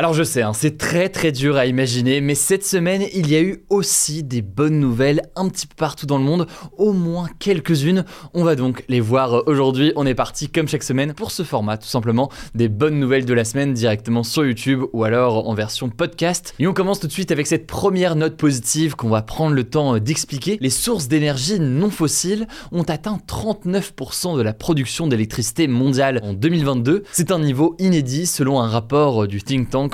Alors je sais, hein, c'est très très dur à imaginer, mais cette semaine, il y a eu aussi des bonnes nouvelles un petit peu partout dans le monde, au moins quelques-unes. On va donc les voir aujourd'hui. On est parti comme chaque semaine pour ce format, tout simplement, des bonnes nouvelles de la semaine directement sur YouTube ou alors en version podcast. Et on commence tout de suite avec cette première note positive qu'on va prendre le temps d'expliquer. Les sources d'énergie non fossiles ont atteint 39% de la production d'électricité mondiale en 2022. C'est un niveau inédit selon un rapport du think tank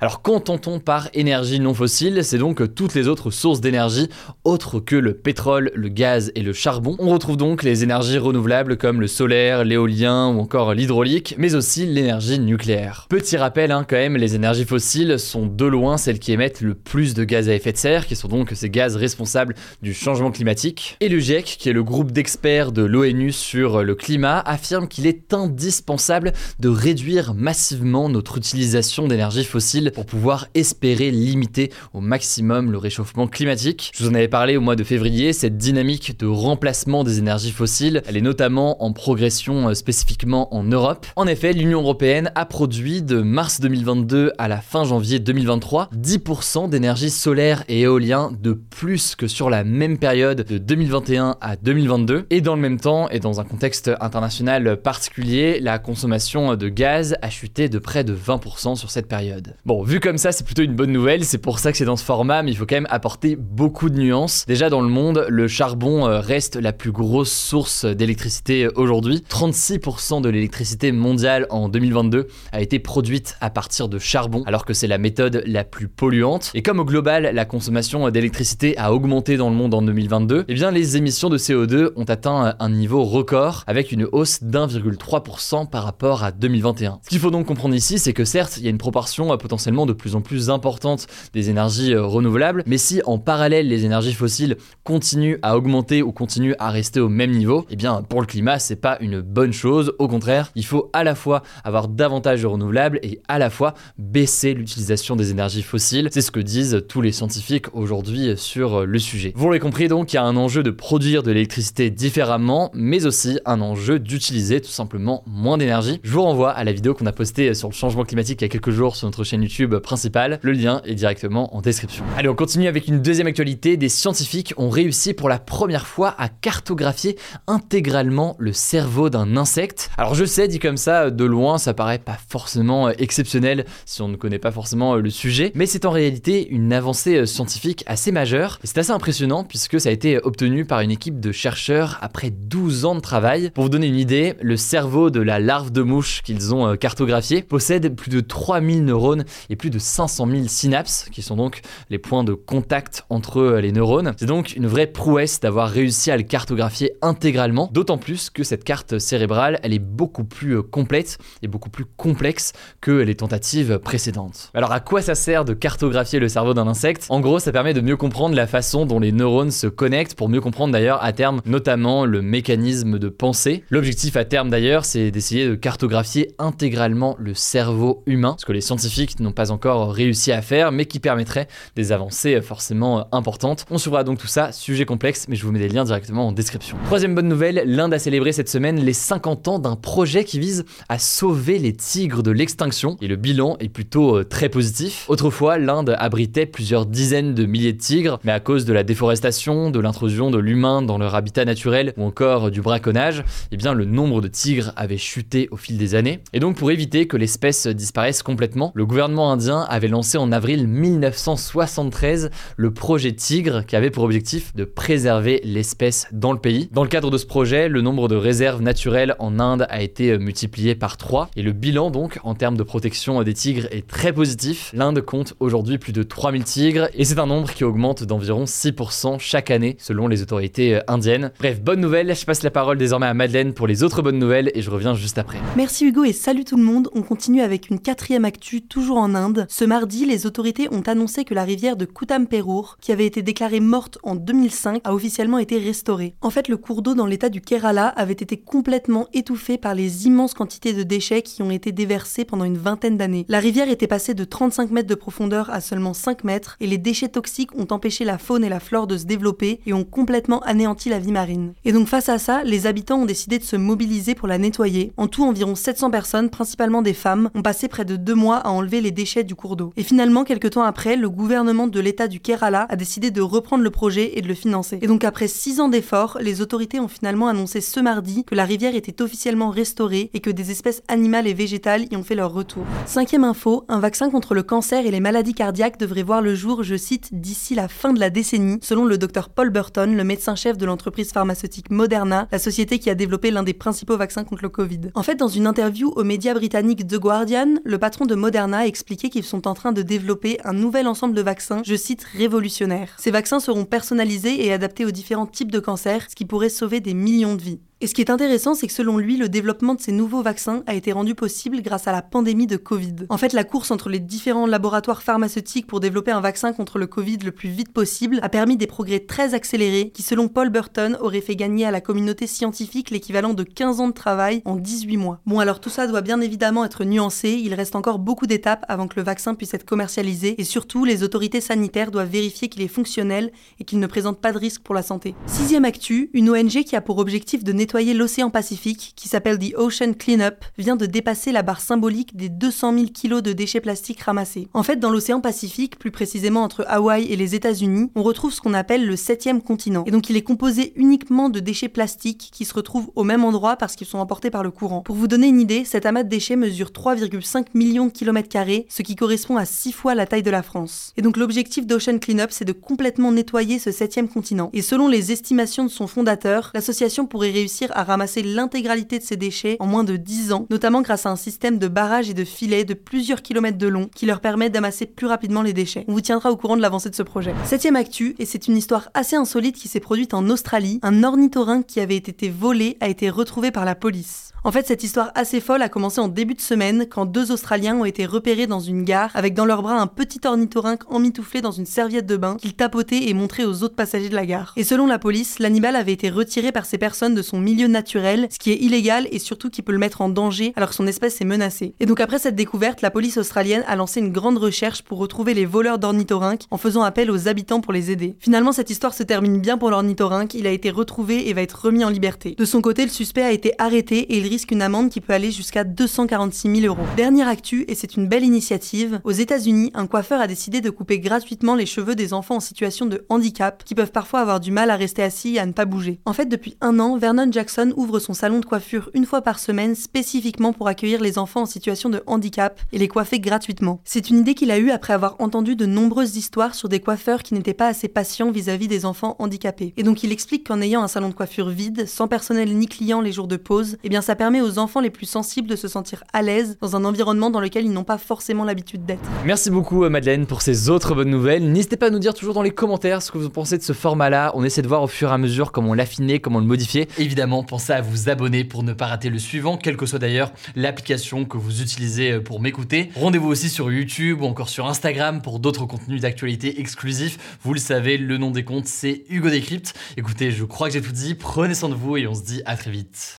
Alors qu'entend-on par énergie non fossile? C'est donc toutes les autres sources d'énergie autres que le pétrole, le gaz et le charbon. On retrouve donc les énergies renouvelables comme le solaire, l'éolien ou encore l'hydraulique, mais aussi l'énergie nucléaire. Petit rappel hein, quand même, les énergies fossiles sont de loin celles qui émettent le plus de gaz à effet de serre, qui sont donc ces gaz responsables du changement climatique. Et le GIEC, qui est le groupe d'experts de l'ONU sur le climat, affirme qu'il est indispensable de réduire massivement notre utilisation d'énergie fossile pour pouvoir espérer limiter au maximum le réchauffement climatique. Je vous en avais parlé au mois de février, cette dynamique de remplacement des énergies fossiles, elle est notamment en progression euh, spécifiquement en Europe. En effet, l'Union européenne a produit de mars 2022 à la fin janvier 2023 10% d'énergie solaire et éolien de plus que sur la même période de 2021 à 2022. Et dans le même temps, et dans un contexte international particulier, la consommation de gaz a chuté de près de 20% sur cette période. Bon, vu comme ça, c'est plutôt une bonne nouvelle, c'est pour ça que c'est dans ce format, mais il faut quand même apporter beaucoup de nuances. Déjà dans le monde, le charbon euh, reste la plus grosse source d'électricité aujourd'hui. 36% de l'électricité mondiale en 2022 a été produite à partir de charbon, alors que c'est la méthode la plus polluante. Et comme au global, la consommation d'électricité a augmenté dans le monde en 2022, eh bien les émissions de CO2 ont atteint un niveau record avec une hausse d'1,3% par rapport à 2021. Ce qu'il faut donc comprendre ici, c'est que certes, il y a une proportion euh, potentiellement de plus en plus importante des énergies euh, renouvelables. Mais si en parallèle les énergies fossiles continuent à augmenter ou continuent à rester au même niveau, eh bien pour le climat c'est pas une bonne chose. Au contraire, il faut à la fois avoir davantage de renouvelables et à la fois baisser l'utilisation des énergies fossiles. C'est ce que disent tous les scientifiques aujourd'hui sur le sujet. Vous l'avez compris donc, il y a un enjeu de produire de l'électricité différemment, mais aussi un enjeu d'utiliser tout simplement moins d'énergie. Je vous renvoie à la vidéo qu'on a postée sur le changement climatique il y a quelques jours sur notre chaîne YouTube principale. Le lien est directement en description. Allez, on continue avec une deuxième actualité. Des scientifiques ont réussi pour la première fois à cartographier intégralement le cerveau d'un insecte. Alors je sais, dit comme ça, de loin, ça paraît pas forcément euh, exceptionnel si on ne connaît pas forcément euh, le sujet, mais c'est en réalité une avancée euh, scientifique assez majeure. C'est assez impressionnant puisque ça a été obtenu par une équipe de chercheurs après 12 ans de travail. Pour vous donner une idée, le cerveau de la larve de mouche qu'ils ont cartographié possède plus de 3000 neurones et plus de 500 000 synapses, qui sont donc les points de contact entre les neurones. C'est donc une vraie prouesse d'avoir réussi à le cartographier intégralement, d'autant plus que cette carte cérébrale, elle est beaucoup plus euh, complète et beaucoup plus complexe que les tentatives précédentes. Alors à quoi ça sert de cartographier le cerveau d'un insecte? En gros, ça permet de mieux comprendre la façon dont les neurones se connectent, pour mieux comprendre d'ailleurs à terme notamment le mécanisme de pensée. L'objectif à terme d'ailleurs, c'est d'essayer de cartographier intégralement le cerveau humain, que les scientifiques n'ont pas encore réussi à faire, mais qui permettrait des avancées forcément importantes. On suivra donc tout ça, sujet complexe, mais je vous mets des liens directement en description. Troisième bonne nouvelle, l'Inde a célébré cette semaine les 50 ans d'un projet qui vise à sauver les tigres de l'extinction, et le bilan est plutôt euh, très positif. Autrefois, l'Inde abritait plusieurs dizaines de milliers de tigres, mais à cause de la déforestation, de l'intrusion de l'humain dans leur habitat naturel ou encore du braconnage, eh bien le nombre de tigres avait chuté au fil des années. Et donc pour éviter que l'espèce disparaisse complètement, le gouvernement indien avait lancé en avril 1973 le projet Tigre qui avait pour objectif de préserver l'espèce dans le pays. Dans le cadre de ce projet, le nombre de réserves naturelles en Inde a été multiplié par 3 et le bilan donc en termes de protection des tigres est très positif. L'Inde compte aujourd'hui plus de 3000 tigres et c'est un nombre qui augmente d'environ 6% chaque année selon les autorités indiennes. Bref, bonne nouvelle, je passe la parole désormais à Madeleine pour les autres bonnes nouvelles et je reviens juste après. Merci Hugo et salut tout le monde. On continue avec une quatrième toujours en Inde. Ce mardi, les autorités ont annoncé que la rivière de Kutamperur, qui avait été déclarée morte en 2005, a officiellement été restaurée. En fait, le cours d'eau dans l'état du Kerala avait été complètement étouffé par les immenses quantités de déchets qui ont été déversés pendant une vingtaine d'années. La rivière était passée de 35 mètres de profondeur à seulement 5 mètres et les déchets toxiques ont empêché la faune et la flore de se développer et ont complètement anéanti la vie marine. Et donc face à ça, les habitants ont décidé de se mobiliser pour la nettoyer. En tout, environ 700 personnes, principalement des femmes, ont passé près de deux à enlever les déchets du cours d'eau. Et finalement, quelques temps après, le gouvernement de l'État du Kerala a décidé de reprendre le projet et de le financer. Et donc après 6 ans d'efforts, les autorités ont finalement annoncé ce mardi que la rivière était officiellement restaurée et que des espèces animales et végétales y ont fait leur retour. Cinquième info, un vaccin contre le cancer et les maladies cardiaques devrait voir le jour, je cite, d'ici la fin de la décennie, selon le docteur Paul Burton, le médecin-chef de l'entreprise pharmaceutique Moderna, la société qui a développé l'un des principaux vaccins contre le Covid. En fait, dans une interview aux médias britanniques The Guardian, le patron de Moderna a expliqué qu'ils sont en train de développer un nouvel ensemble de vaccins, je cite, révolutionnaire. Ces vaccins seront personnalisés et adaptés aux différents types de cancers, ce qui pourrait sauver des millions de vies. Et ce qui est intéressant, c'est que selon lui, le développement de ces nouveaux vaccins a été rendu possible grâce à la pandémie de Covid. En fait, la course entre les différents laboratoires pharmaceutiques pour développer un vaccin contre le Covid le plus vite possible a permis des progrès très accélérés qui, selon Paul Burton, auraient fait gagner à la communauté scientifique l'équivalent de 15 ans de travail en 18 mois. Bon, alors tout ça doit bien évidemment être nuancé, il reste encore beaucoup d'étapes avant que le vaccin puisse être commercialisé et surtout, les autorités sanitaires doivent vérifier qu'il est fonctionnel et qu'il ne présente pas de risque pour la santé. Sixième actu, une ONG qui a pour objectif de nettoyer l'océan Pacifique, qui s'appelle The Ocean Cleanup, vient de dépasser la barre symbolique des 200 000 kilos de déchets plastiques ramassés. En fait, dans l'océan Pacifique, plus précisément entre Hawaï et les États-Unis, on retrouve ce qu'on appelle le septième continent. Et donc il est composé uniquement de déchets plastiques qui se retrouvent au même endroit parce qu'ils sont emportés par le courant. Pour vous donner une idée, cet amas de déchets mesure 3,5 millions de kilomètres carrés, ce qui correspond à 6 fois la taille de la France. Et donc l'objectif d'Ocean Cleanup, c'est de complètement nettoyer ce septième continent. Et selon les estimations de son fondateur, l'association pourrait réussir à ramasser l'intégralité de ces déchets en moins de 10 ans, notamment grâce à un système de barrage et de filets de plusieurs kilomètres de long qui leur permet d'amasser plus rapidement les déchets. On vous tiendra au courant de l'avancée de ce projet. Septième actu, et c'est une histoire assez insolite qui s'est produite en Australie, un ornithorynque qui avait été volé a été retrouvé par la police. En fait, cette histoire assez folle a commencé en début de semaine quand deux Australiens ont été repérés dans une gare avec dans leurs bras un petit ornithorynque emmitouflé dans une serviette de bain qu'ils tapotaient et montraient aux autres passagers de la gare. Et selon la police, l'animal avait été retiré par ces personnes de son milieu naturel, ce qui est illégal et surtout qui peut le mettre en danger alors que son espèce est menacée. Et donc après cette découverte, la police australienne a lancé une grande recherche pour retrouver les voleurs d'ornithorynques en faisant appel aux habitants pour les aider. Finalement, cette histoire se termine bien pour l'ornithorynque, il a été retrouvé et va être remis en liberté. De son côté, le suspect a été arrêté et il risque une amende qui peut aller jusqu'à 246 000 euros. Dernière actu, et c'est une belle initiative, aux États-Unis, un coiffeur a décidé de couper gratuitement les cheveux des enfants en situation de handicap qui peuvent parfois avoir du mal à rester assis et à ne pas bouger. En fait, depuis un an, Vernon Jackson ouvre son salon de coiffure une fois par semaine spécifiquement pour accueillir les enfants en situation de handicap et les coiffer gratuitement. C'est une idée qu'il a eue après avoir entendu de nombreuses histoires sur des coiffeurs qui n'étaient pas assez patients vis-à-vis des enfants handicapés. Et donc il explique qu'en ayant un salon de coiffure vide, sans personnel ni client les jours de pause, eh bien ça permet aux enfants les plus sensibles de se sentir à l'aise dans un environnement dans lequel ils n'ont pas forcément l'habitude d'être. Merci beaucoup euh, Madeleine pour ces autres bonnes nouvelles. N'hésitez pas à nous dire toujours dans les commentaires ce que vous pensez de ce format-là. On essaie de voir au fur et à mesure comment l'affiner, comment le modifier. Évidemment, pensez à vous abonner pour ne pas rater le suivant, quelle que soit d'ailleurs l'application que vous utilisez euh, pour m'écouter. Rendez-vous aussi sur YouTube ou encore sur Instagram pour d'autres contenus d'actualité exclusifs. Vous le savez, le nom des comptes c'est Hugo Décrypte. Écoutez, je crois que j'ai tout dit. Prenez soin de vous et on se dit à très vite.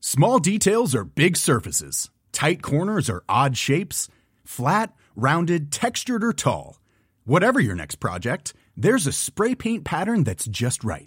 Small details are big surfaces. Tight corners are odd shapes. Flat, rounded, textured, or tall. Whatever your next project, there's a spray paint pattern that's just right.